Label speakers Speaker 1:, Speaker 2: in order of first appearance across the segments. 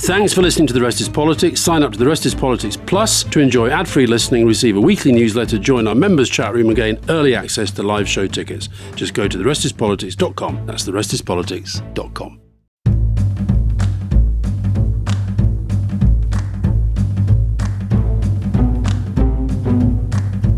Speaker 1: Thanks for listening to The Rest is Politics. Sign up to The Rest is Politics Plus to enjoy ad free listening, receive a weekly newsletter, join our members' chat room, and gain early access to live show tickets. Just go to therestispolitics.com. That's therestispolitics.com.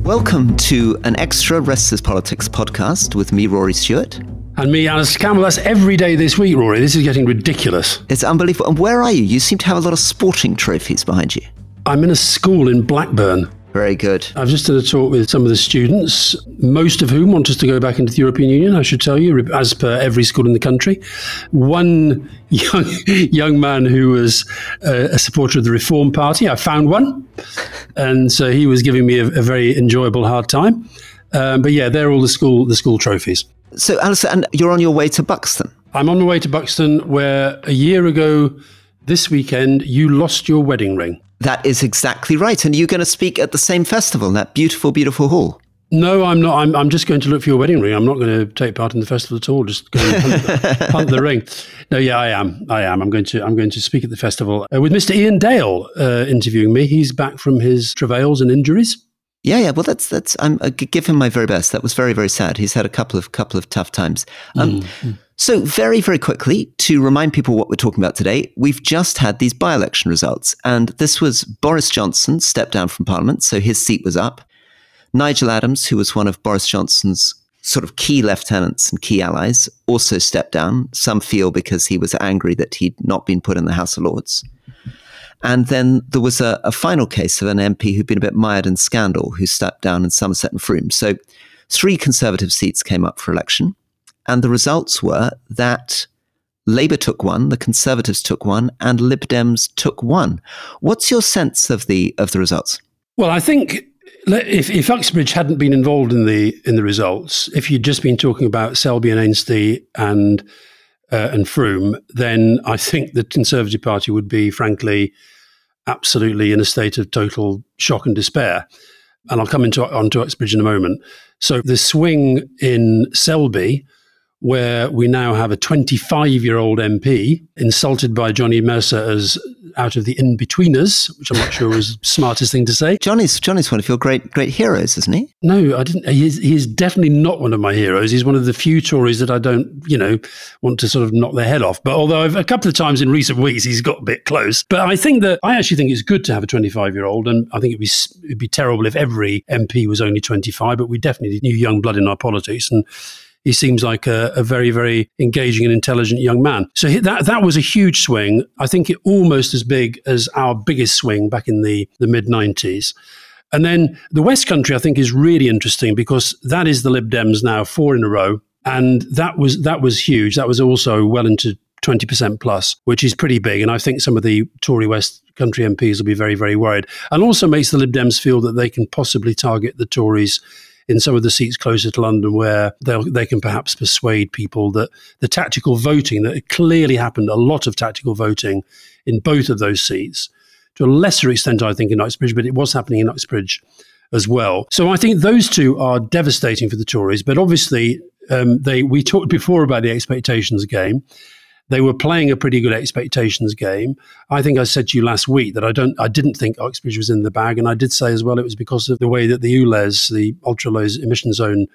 Speaker 2: Welcome to an extra Rest is Politics podcast with me, Rory Stewart.
Speaker 1: And me, Alastair Campbell. That's every day this week, Rory. This is getting ridiculous.
Speaker 2: It's unbelievable. And where are you? You seem to have a lot of sporting trophies behind you.
Speaker 1: I'm in a school in Blackburn.
Speaker 2: Very good.
Speaker 1: I've just had a talk with some of the students, most of whom want us to go back into the European Union, I should tell you, as per every school in the country. One young, young man who was uh, a supporter of the Reform Party, I found one. And so he was giving me a, a very enjoyable hard time. Um, but yeah, they're all the school the school trophies.
Speaker 2: So, Alastair, and you're on your way to Buxton.
Speaker 1: I'm on my way to Buxton, where a year ago this weekend you lost your wedding ring.
Speaker 2: That is exactly right. And you're going to speak at the same festival in that beautiful, beautiful hall.
Speaker 1: No, I'm not. I'm, I'm just going to look for your wedding ring. I'm not going to take part in the festival at all. Just going to hunt, hunt the ring. No, yeah, I am. I am. I'm going to. I'm going to speak at the festival uh, with Mr. Iain Dale uh, interviewing me. He's back from his travails and injuries.
Speaker 2: Yeah, yeah. Well, that's that's. I'm uh, give him my very best. That was very, very sad. He's had a couple of couple of tough times. Um, mm-hmm. So, very, very quickly, to remind people what we're talking about today, we've just had these by election results. And this was Boris Johnson stepped down from Parliament, so his seat was up. Nigel Adams, who was one of Boris Johnson's sort of key lieutenants and key allies, also stepped down. Some feel because he was angry that he'd not been put in the House of Lords. And then there was a, a final case of an MP who'd been a bit mired in scandal who stepped down in Somerset and Frome. So, three Conservative seats came up for election. And the results were that Labour took one, the Conservatives took one, and Lib Dems took one. What's your sense of the of the results?
Speaker 1: Well, I think if, if Uxbridge hadn't been involved in the in the results, if you'd just been talking about Selby and Ainsty and uh, and Frome, then I think the Conservative Party would be, frankly, absolutely in a state of total shock and despair. And I'll come into onto Uxbridge in a moment. So the swing in Selby where we now have a 25 year old MP insulted by Johnny Mercer as out of the Inbetweeners, which I'm not sure was the smartest thing to say.
Speaker 2: Johnny's Johnny's one of your great great heroes, isn't he?
Speaker 1: No, I didn't. He's, he's definitely not one of my heroes. He's one of the few Tories that I don't, you know, want to sort of knock their head off. But although I've, a couple of times in recent weeks he's got a bit close. But I think that I actually think it's good to have a 25 year old, and I think it'd be it'd be terrible if every MP was only 25. But we definitely need new young blood in our politics and he seems like a, a, very, very engaging and intelligent young man. So that that was a huge swing. I think it almost as big as our biggest swing back in the, the mid 90s. And then the West Country, I think, is really interesting because that is the Lib Dems now, four in a row. And that was that was huge. That was also well into 20% plus, which is pretty big. And I think some of the Tory West Country MPs will be very, very worried. And also makes the Lib Dems feel that they can possibly target the Tories in some of the seats closer to London where they can perhaps persuade people that the tactical voting, that clearly happened, a lot of tactical voting in both of those seats, to a lesser extent, I think, in Uxbridge, but it was happening in Uxbridge as well. So I think those two are devastating for the Tories, but obviously um, they we talked before about the expectations game. They were playing a pretty good expectations game. I think I said to you last week that I don't, I didn't think Uxbridge was in the bag, and I did say as well it was because of the way that the ULEZ, the ultra low emission zone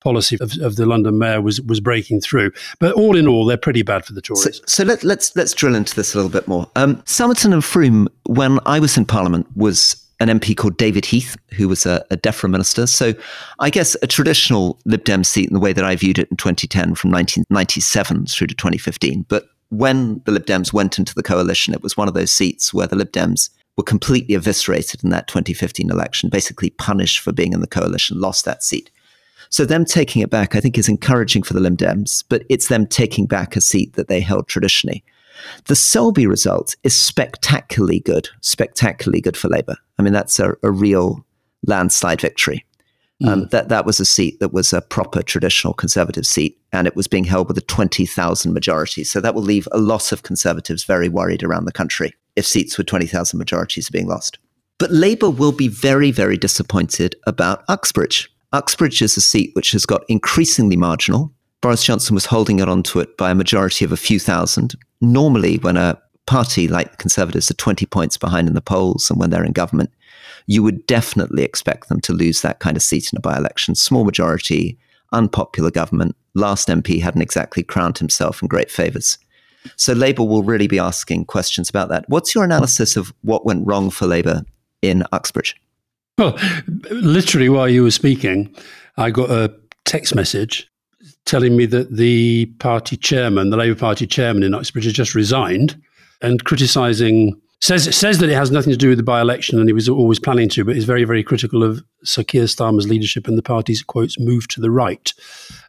Speaker 1: policy of, of, the London mayor was was breaking through. But all in all, they're pretty bad for the Tories.
Speaker 2: So, so let, us let's, let's drill into this a little bit more. Um, Somerton and Frome, when I was in Parliament, was an MP called David Heath, who was a, a DEFRA minister. So I guess a traditional Lib Dem seat in the way that I viewed it in 2010 from 1997 through to 2015. But when the Lib Dems went into the coalition, it was one of those seats where the Lib Dems were completely eviscerated in that 2015 election, basically punished for being in the coalition, lost that seat. So them taking it back, I think, is encouraging for the Lib Dems, but it's them taking back a seat that they held traditionally. The Selby result is spectacularly good, spectacularly good for Labour. I mean, that's a, a real landslide victory. Um, mm. that that was a seat that was a proper traditional conservative seat, and it was being held with a twenty thousand majority. So that will leave a lot of conservatives very worried around the country if seats with twenty thousand majorities are being lost. But Labour will be very, very disappointed about Uxbridge. Uxbridge is a seat which has got increasingly marginal. Boris Johnson was holding it onto it by a majority of a few thousand. Normally, when a party like the Conservatives are 20 points behind in the polls and when they're in government, you would definitely expect them to lose that kind of seat in a by election. Small majority, unpopular government. Last MP hadn't exactly crowned himself in great favours. So Labour will really be asking questions about that. What's your analysis of what went wrong for Labour in Uxbridge?
Speaker 1: Well, literally while you were speaking, I got a text message telling me that the party chairman, the Labour Party chairman in Uxbridge, has just resigned and criticising says says that it has nothing to do with the by-election and he was always planning to, but is very very critical of Sir Keir Starmer's leadership and the party's quotes move to the right.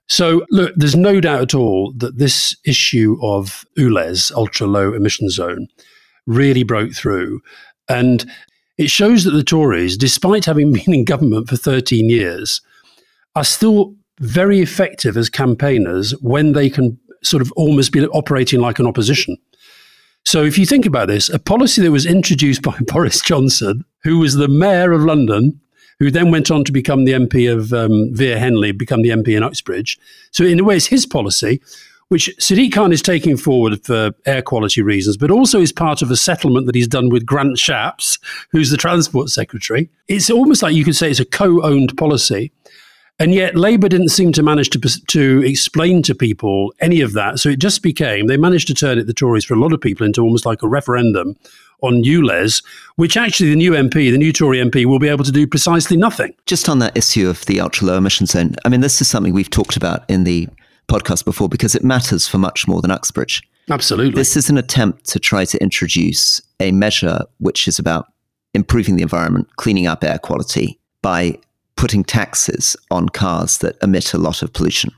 Speaker 1: So look, there's no doubt at all that this issue of ULEZ, ultra low emission zone, really broke through, and it shows that the Tories, despite having been in government for 13 years, are still very effective as campaigners when they can sort of almost be operating like an opposition. So if you think about this, a policy that was introduced by Boris Johnson, who was the mayor of London, who then went on to become the MP of um, Henley, become the MP in Uxbridge. So in a way, it's his policy, which Sadiq Khan is taking forward for air quality reasons, but also is part of a settlement that he's done with Grant Shapps, who's the Transport Secretary. It's almost like you could say it's a co-owned policy. And yet, Labour didn't seem to manage to, to explain to people any of that. So it just became, they managed to turn it, the Tories, for a lot of people, into almost like a referendum on ULEZ, which actually the new MP, the new Tory MP, will be able to do precisely nothing.
Speaker 2: Just on that issue of the ultra low emission zone, I mean, this is something we've talked about in the podcast before because it matters for much more than Uxbridge.
Speaker 1: Absolutely.
Speaker 2: This is an attempt to try to introduce a measure which is about improving the environment, cleaning up air quality by putting taxes on cars that emit a lot of pollution.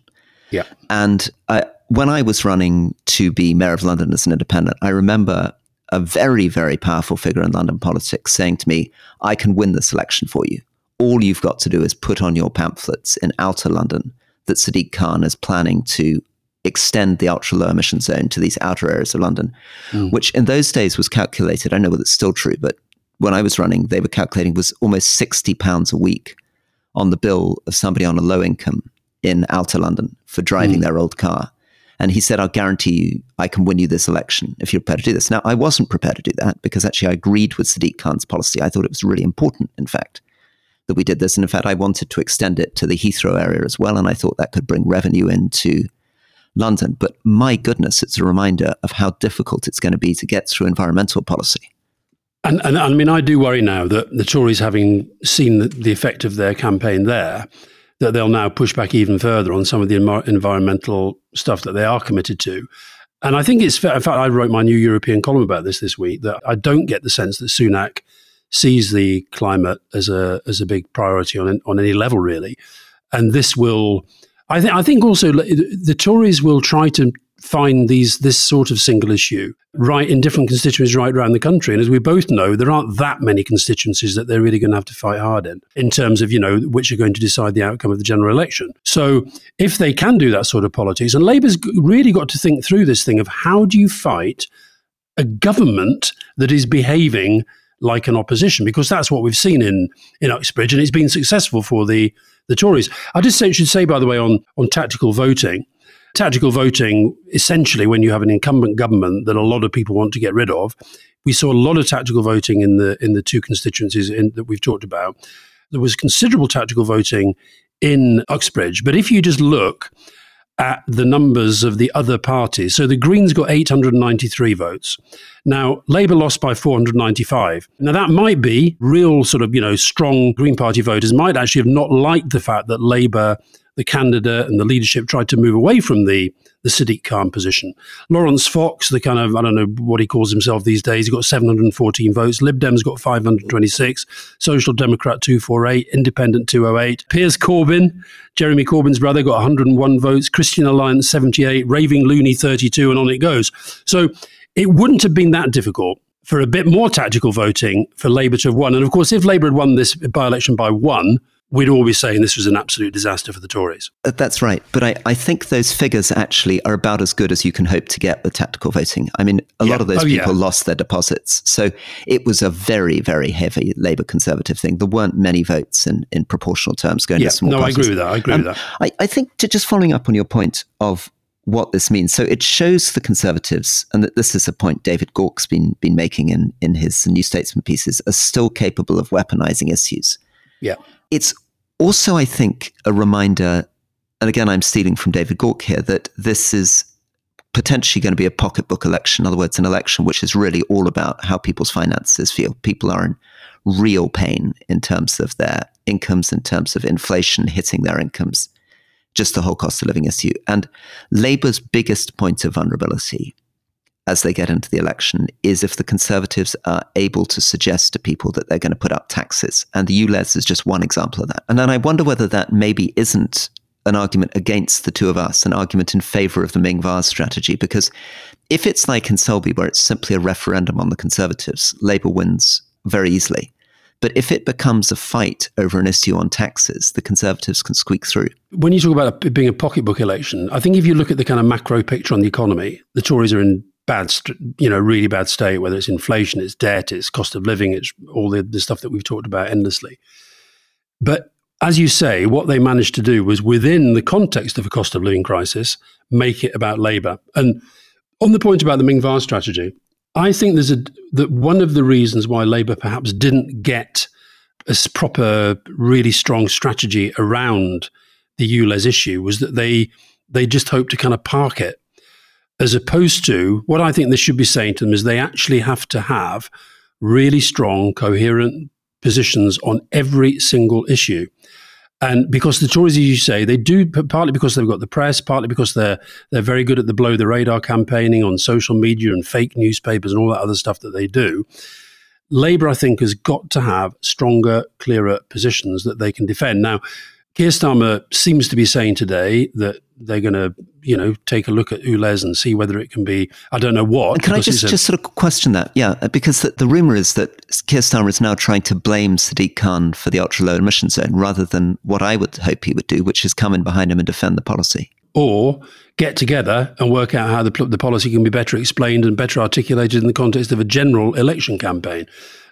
Speaker 1: Yeah.
Speaker 2: And I, when I was running to be mayor of London as an independent, I remember a very, very powerful figure in London politics saying to me, I can win this election for you. All you've got to do is put on your pamphlets in outer London that Sadiq Khan is planning to extend the ultra low emission zone to these outer areas of London, mm. which in those days was calculated. I know that it's still true, but when I was running, they were calculating was almost 60 pounds a week on the bill of somebody on a low income in outer London for driving mm. their old car. And he said, I'll guarantee you I can win you this election if you're prepared to do this. Now, I wasn't prepared to do that because actually I agreed with Sadiq Khan's policy. I thought it was really important, in fact, that we did this. And in fact, I wanted to extend it to the Heathrow area as well. And I thought that could bring revenue into London. But my goodness, it's a reminder of how difficult it's going to be to get through environmental policy.
Speaker 1: And, and, I mean, I do worry now that the Tories, having seen the, the, effect of their campaign there, that they'll now push back even further on some of the environmental stuff that they are committed to. And I think it's fair. In fact, I wrote my new European column about this this week that I don't get the sense that Sunak sees the climate as a as a big priority on on any level, really. And this will, I think, I think also the Tories will try to find these this sort of single issue right in different constituencies right around the country. And as we both know, there aren't that many constituencies that they're really going to have to fight hard in, in terms of, you know, which are going to decide the outcome of the general election. So if they can do that sort of politics, and Labour's really got to think through this thing of how do you fight a government that is behaving like an opposition, because that's what we've seen in, in Uxbridge, and it's been successful for the the Tories. I just should say, by the way, on on tactical voting, tactical voting, essentially, when you have an incumbent government that a lot of people want to get rid of, we saw a lot of tactical voting in the in the two constituencies in, that we've talked about. There was considerable tactical voting in Uxbridge, but if you just look at the numbers of the other parties. So the Greens got 893 votes. Now, Labour lost by 495. Now, that might be real sort of, you know, strong Green Party voters might actually have not liked the fact that Labour the candidate and the leadership tried to move away from the the Sadiq Khan position. Laurence Fox, the kind of I don't know what he calls himself these days, he got 714 votes. Lib Dems got 526. Social Democrat 248. Independent 208. Piers Corbyn, Jeremy Corbyn's brother, got 101 votes. Christian Alliance 78. Raving Loony 32, and on it goes. So it wouldn't have been that difficult for a bit more tactical voting for Labour to have won. And of course, if Labour had won this by election by one, we'd all be saying this was an absolute disaster for the Tories.
Speaker 2: Uh, that's right. But I, I think those figures actually are about as good as you can hope to get with tactical voting. I mean, a yeah. lot of those oh, people yeah. lost their deposits. So it was a very, very heavy Labour Conservative thing. There weren't many votes in, in proportional terms going
Speaker 1: yeah.
Speaker 2: to small
Speaker 1: No,
Speaker 2: parties.
Speaker 1: I agree with that. I agree um, with that.
Speaker 2: I, I think to just following up on your point of what this means. So it shows the Conservatives, and that this is a point David Gauke's been been making in in his New Statesman pieces, are still capable of weaponizing issues.
Speaker 1: Yeah,
Speaker 2: it's also, I think, a reminder. And again, I'm stealing from David Gauke here that this is potentially going to be a pocketbook election. In other words, an election which is really all about how people's finances feel. People are in real pain in terms of their incomes, in terms of inflation hitting their incomes just the whole cost of living issue. And Labour's biggest point of vulnerability as they get into the election is if the Conservatives are able to suggest to people that they're going to put up taxes. And the ULEZ is just one example of that. And then I wonder whether that maybe isn't an argument against the two of us, an argument in favor of the Ming Vase strategy, because if it's like in Selby, where it's simply a referendum on the Conservatives, Labour wins very easily. But if it becomes a fight over an issue on taxes, the Conservatives can squeak through.
Speaker 1: When you talk about it being a pocketbook election, I think if you look at the kind of macro picture on the economy, the Tories are in bad, you know, really bad state, whether it's inflation, it's debt, it's cost of living, it's all the, the stuff that we've talked about endlessly. But as you say, what they managed to do was within the context of a cost of living crisis, make it about Labour. And on the point about the Ming Vase strategy, I think there's a that one of the reasons why Labour perhaps didn't get a proper, really strong strategy around the ULEZ issue was that they they just hoped to kind of park it, as opposed to what I think they should be saying to them is they actually have to have really strong, coherent positions on every single issue. And because the Tories, as you say, they do partly because they've got the press, partly because they're they're very good at the below the radar campaigning on social media and fake newspapers and all that other stuff that they do. Labour, I think, has got to have stronger, clearer positions that they can defend. Now, Keir Starmer seems to be saying today that they're going to, you know, take a look at ULEZ and see whether it can be. I don't know what.
Speaker 2: Can I just, just sort of question that? Yeah, uh, because the, the rumor is that Keir Starmer is now trying to blame Sadiq Khan for the ultra low emission zone rather than what I would hope he would do, which is come in behind him and defend the policy.
Speaker 1: Or get together and work out how the, the policy can be better explained and better articulated in the context of a general election campaign.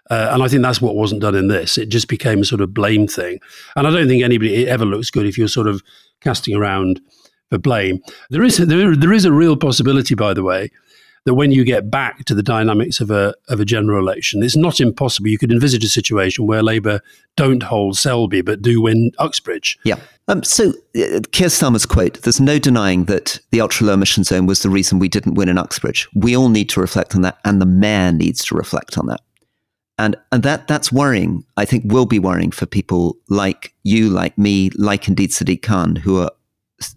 Speaker 1: Uh, and I think that's what wasn't done in this. It just became a sort of blame thing. And I don't think anybody, ever looks good if you're sort of casting around for blame. There is, there, there is a real possibility, by the way, that when you get back to the dynamics of a, of a general election, it's not impossible. You could envisage a situation where Labour don't hold Selby but do win Uxbridge.
Speaker 2: Yeah. Um, so, uh, Keir Starmer's quote there's no denying that the ultra low emission zone was the reason we didn't win in Uxbridge. We all need to reflect on that, and the mayor needs to reflect on that and and that that's worrying. I think will be worrying for people like you, like me, like indeed Sadiq Khan, who are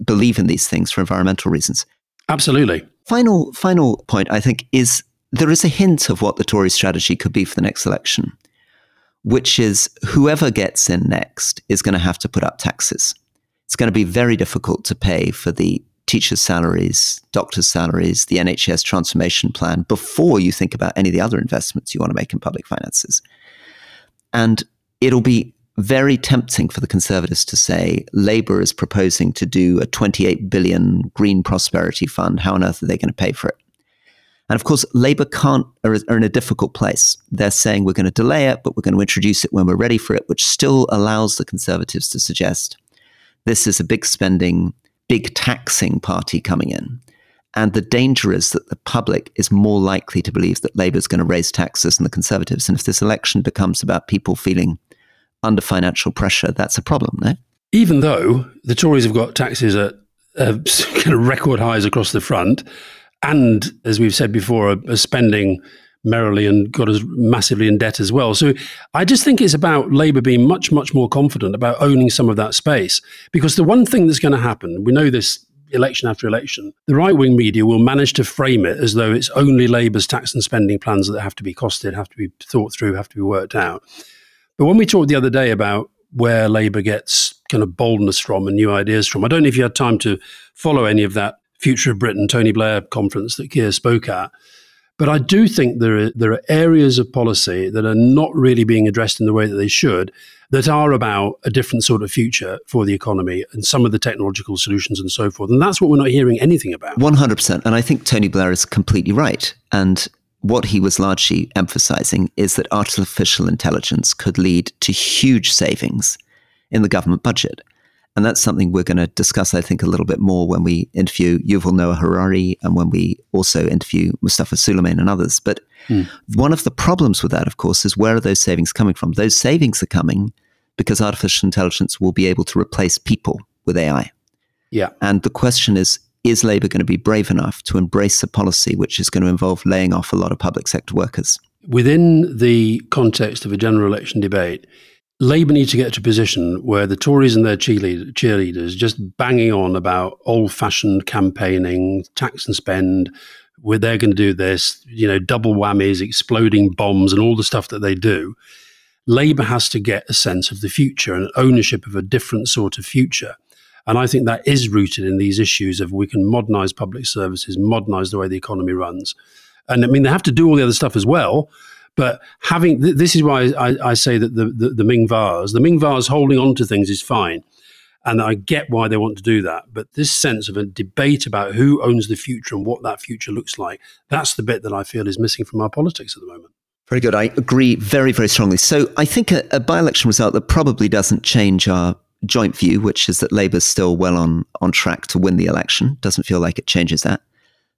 Speaker 2: believe in these things for environmental reasons.
Speaker 1: Absolutely.
Speaker 2: Final final point I think is there is a hint of what the Tory strategy could be for the next election, which is whoever gets in next is going to have to put up taxes. It's going to be very difficult to pay for the teachers' salaries, doctors' salaries, the NHS transformation plan before you think about any of the other investments you want to make in public finances. And it'll be very tempting for the Conservatives to say Labour is proposing to do a 28 billion green prosperity fund. How on earth are they going to pay for it? And of course, Labour can't are, are in a difficult place. They're saying we're going to delay it, but we're going to introduce it when we're ready for it, which still allows the Conservatives to suggest this is a big spending big taxing party coming in. And the danger is that the public is more likely to believe that Labour is going to raise taxes than the Conservatives. And if this election becomes about people feeling under financial pressure, that's a problem, no?
Speaker 1: Even though the Tories have got taxes at uh, kind of record highs across the front, and as we've said before, are spending merrily and got us massively in debt as well. So I just think it's about Labour being much, much more confident about owning some of that space. Because the one thing that's going to happen, we know this election after election, the right wing media will manage to frame it as though it's only Labour's tax and spending plans that have to be costed, have to be thought through, have to be worked out. But when we talked the other day about where Labour gets kind of boldness from and new ideas from, I don't know if you had time to follow any of that Future of Britain Tony Blair conference that Keir spoke at. But I do think there are, there are areas of policy that are not really being addressed in the way that they should, that are about a different sort of future for the economy and some of the technological solutions and so forth. And that's what we're not hearing anything about.
Speaker 2: 100%. And I think Tony Blair is completely right. And what he was largely emphasizing is that artificial intelligence could lead to huge savings in the government budget. And that's something we're going to discuss, I think, a little bit more when we interview Yuval Noah Harari and when we also interview Mustafa Suleyman and others. But mm. one of the problems with that, of course, is where are those savings coming from? Those savings are coming because artificial intelligence will be able to replace people with AI.
Speaker 1: Yeah.
Speaker 2: And the question is is Labour going to be brave enough to embrace a policy which is going to involve laying off a lot of public sector workers?
Speaker 1: Within the context of a general election debate, Labour need to get to a position where the Tories and their cheerleaders just banging on about old-fashioned campaigning, tax and spend, where they're going to do this, you know, double whammies, exploding bombs, and all the stuff that they do. Labour has to get a sense of the future and ownership of a different sort of future. And I think that is rooted in these issues of we can modernize public services, modernize the way the economy runs. And I mean, they have to do all the other stuff as well. But having th- this is why I, I say that the, the, the Ming Vase, the Ming Vase holding on to things is fine. And I get why they want to do that. But this sense of a debate about who owns the future and what that future looks like, that's the bit that I feel is missing from our politics at the moment.
Speaker 2: Very good. I agree very, very strongly. So I think a, a by election result that probably doesn't change our joint view, which is that Labour's still well on, on track to win the election. Doesn't feel like it changes that.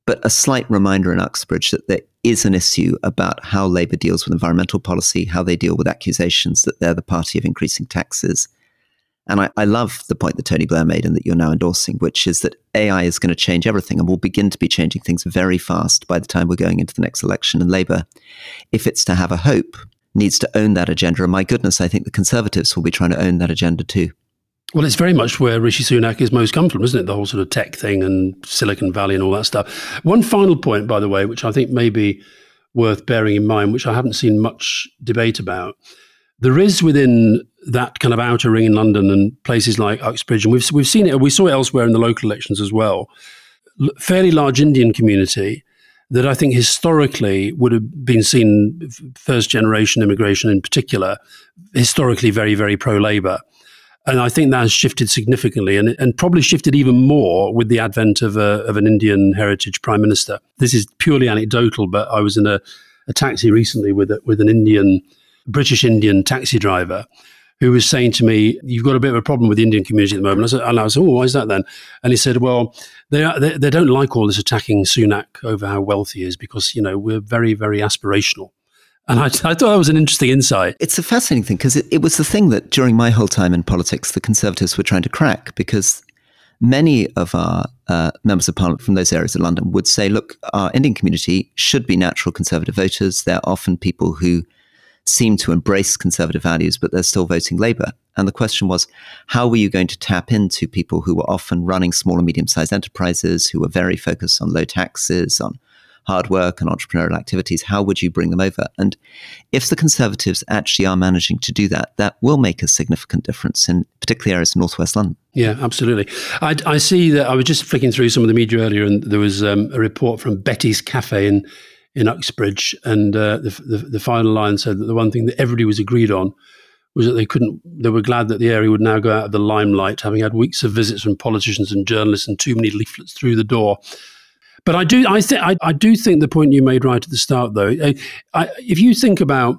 Speaker 2: But a slight reminder in Uxbridge that there is an issue about how Labour deals with environmental policy, how they deal with accusations that they're the party of increasing taxes. And I, I love the point that Tony Blair made and that you're now endorsing, which is that AI is going to change everything and will begin to be changing things very fast by the time we're going into the next election. And Labour, if it's to have a hope, needs to own that agenda. And my goodness, I think the Conservatives will be trying to own that agenda too.
Speaker 1: Well, it's very much where Rishi Sunak is most from, isn't it? The whole sort of tech thing and Silicon Valley and all that stuff. One final point, by the way, which I think may be worth bearing in mind, which I haven't seen much debate about. There is within that kind of outer ring in London and places like Uxbridge, and we've we've seen it. We saw it elsewhere in the local elections as well. Fairly large Indian community that I think historically would have been seen first generation immigration in particular, historically very very pro Labour and I think that has shifted significantly and, and probably shifted even more with the advent of, a, of an Indian heritage prime minister. This is purely anecdotal, but I was in a, a taxi recently with, a, with an Indian, British Indian taxi driver who was saying to me, "You've got a bit of a problem with the Indian community at the moment." I said, and I said, "Oh, why is that then?" And he said, "Well, they, are, they, they don't like all this attacking Sunak over how wealthy he is because you know we're very very aspirational." And I, I, thought that was an interesting insight.
Speaker 2: It's a fascinating thing because it, it, was the thing that during my whole time in politics, the Conservatives were trying to crack because many of our uh, members of parliament from those areas of London would say, look, our Indian community should be natural Conservative voters. They're often people who seem to embrace Conservative values, but they're still voting Labour. And the question was, how were you going to tap into people who were often running small and medium sized enterprises, who were very focused on low taxes, on hard work and entrepreneurial activities, how would you bring them over? And if the Conservatives actually are managing to do that, that will make a significant difference in particularly areas of northwest London.
Speaker 1: Yeah, absolutely. I, I see that I was just flicking through some of the media earlier, and there was um, a report from Betty's Cafe in in Uxbridge, and uh, the, the, the final line said that the one thing that everybody was agreed on was that they couldn't. They were glad that the area would now go out of the limelight, having had weeks of visits from politicians and journalists and too many leaflets through the door. But I do, I think, I, do think the point you made right at the start, though, I, I, if you think about,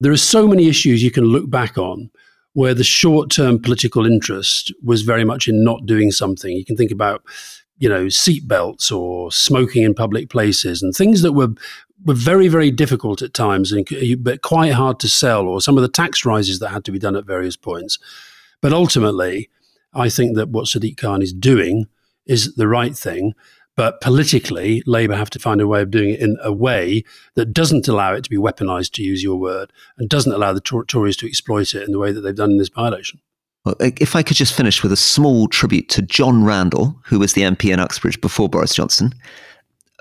Speaker 1: there are so many issues you can look back on where the short-term political interest was very much in not doing something. You can think about, you know, seatbelts or smoking in public places and things that were were very, very difficult at times, and but quite hard to sell, or some of the tax rises that had to be done at various points. But ultimately, I think that what Sadiq Khan is doing is the right thing. But politically, Labour have to find a way of doing it in a way that doesn't allow it to be weaponised, to use your word, and doesn't allow the Tories to exploit it in the way that they've done in this by election.
Speaker 2: Well, if I could just finish with a small tribute to John Randall, who was the MP in Uxbridge before Boris Johnson,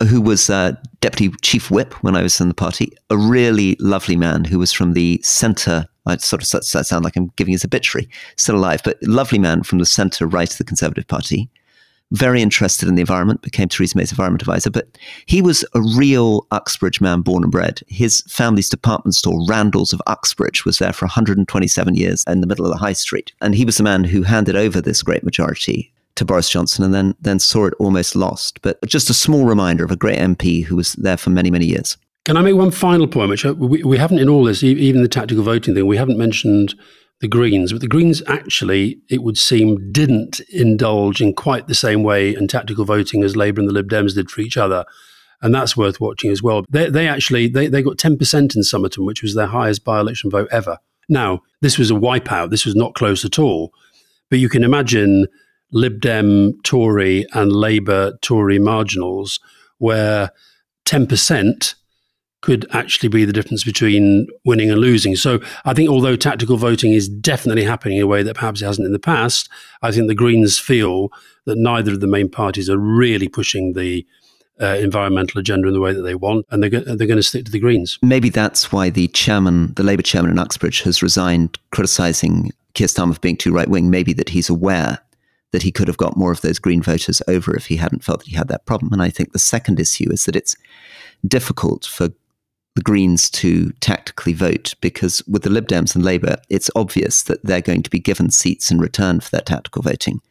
Speaker 2: who was uh, deputy chief whip when I was in the party, a really lovely man who was from the centre. I sort of that sound like I'm giving his obituary, still alive, but lovely man from the centre right of the Conservative Party very interested in the environment, became Theresa May's environment advisor, but he was a real Uxbridge man, born and bred. His family's department store, Randall's of Uxbridge, was there for 127 years in the middle of the high street. And he was the man who handed over this great majority to Boris Johnson and then, then saw it almost lost. But just a small reminder of a great MP who was there for many, many years.
Speaker 1: Can I make one final point, which uh, we, we haven't in all this, even the tactical voting thing, we haven't mentioned the Greens. But the Greens actually, it would seem, didn't indulge in quite the same way in tactical voting as Labour and the Lib Dems did for each other. And that's worth watching as well. They, they actually they, they got 10% in Somerton, which was their highest by-election vote ever. Now, this was a wipeout. This was not close at all. But you can imagine Lib Dem, Tory, and Labour Tory marginals where 10% could actually be the difference between winning and losing. So I think although tactical voting is definitely happening in a way that perhaps it hasn't in the past, I think the Greens feel that neither of the main parties are really pushing the uh, environmental agenda in the way that they want, and they're, they're going to stick to the Greens.
Speaker 2: Maybe that's why the chairman, the Labour chairman in Uxbridge, has resigned, criticising Keir Starmer for being too right wing. Maybe that he's aware that he could have got more of those Green voters over if he hadn't felt that he had that problem. And I think the second issue is that it's difficult for the Greens to tactically vote because with the Lib Dems and Labour, it's obvious that they're going to be given seats in return for their tactical voting.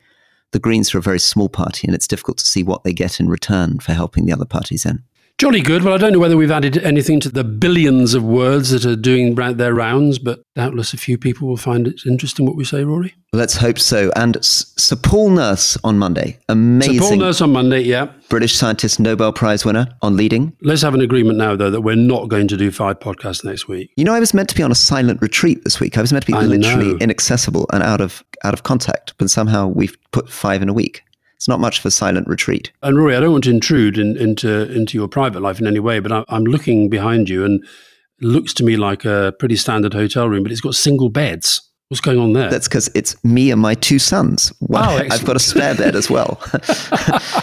Speaker 2: The Greens are a very small party, and it's difficult to see what they get in return for helping the other parties in.
Speaker 1: Jolly good. Well, I don't know whether we've added anything to the billions of words that are doing their rounds, but doubtless a few people will find it interesting what we say, Rory.
Speaker 2: Let's hope so. And Sir Paul Nurse on Monday. Amazing.
Speaker 1: Sir Paul Nurse on Monday, yeah.
Speaker 2: British scientist, Nobel Prize winner on leading.
Speaker 1: Let's have an agreement now, though, that we're not going to do five podcasts next week.
Speaker 2: You know, I was meant to be on a silent retreat this week. I was meant to be
Speaker 1: I
Speaker 2: literally
Speaker 1: know.
Speaker 2: inaccessible and out of out of contact, but somehow we've put five in a week. It's not much for silent retreat.
Speaker 1: And Rory, I don't want to intrude in, into into your private life in any way, but I, I'm looking behind you, and it looks to me like a pretty standard hotel room, but it's got single beds. What's going on there?
Speaker 2: That's because it's me and my two sons. One,
Speaker 1: Oh,
Speaker 2: I've got a spare bed as well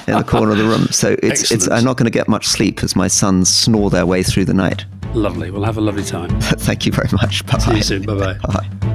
Speaker 2: in the corner of the room. So it's, it's I'm not going to get much sleep as my sons snore their way through the night.
Speaker 1: lovely. We'll have a lovely time.
Speaker 2: Thank you very much. Bye
Speaker 1: See you
Speaker 2: bye.
Speaker 1: soon. Bye bye.
Speaker 2: Bye.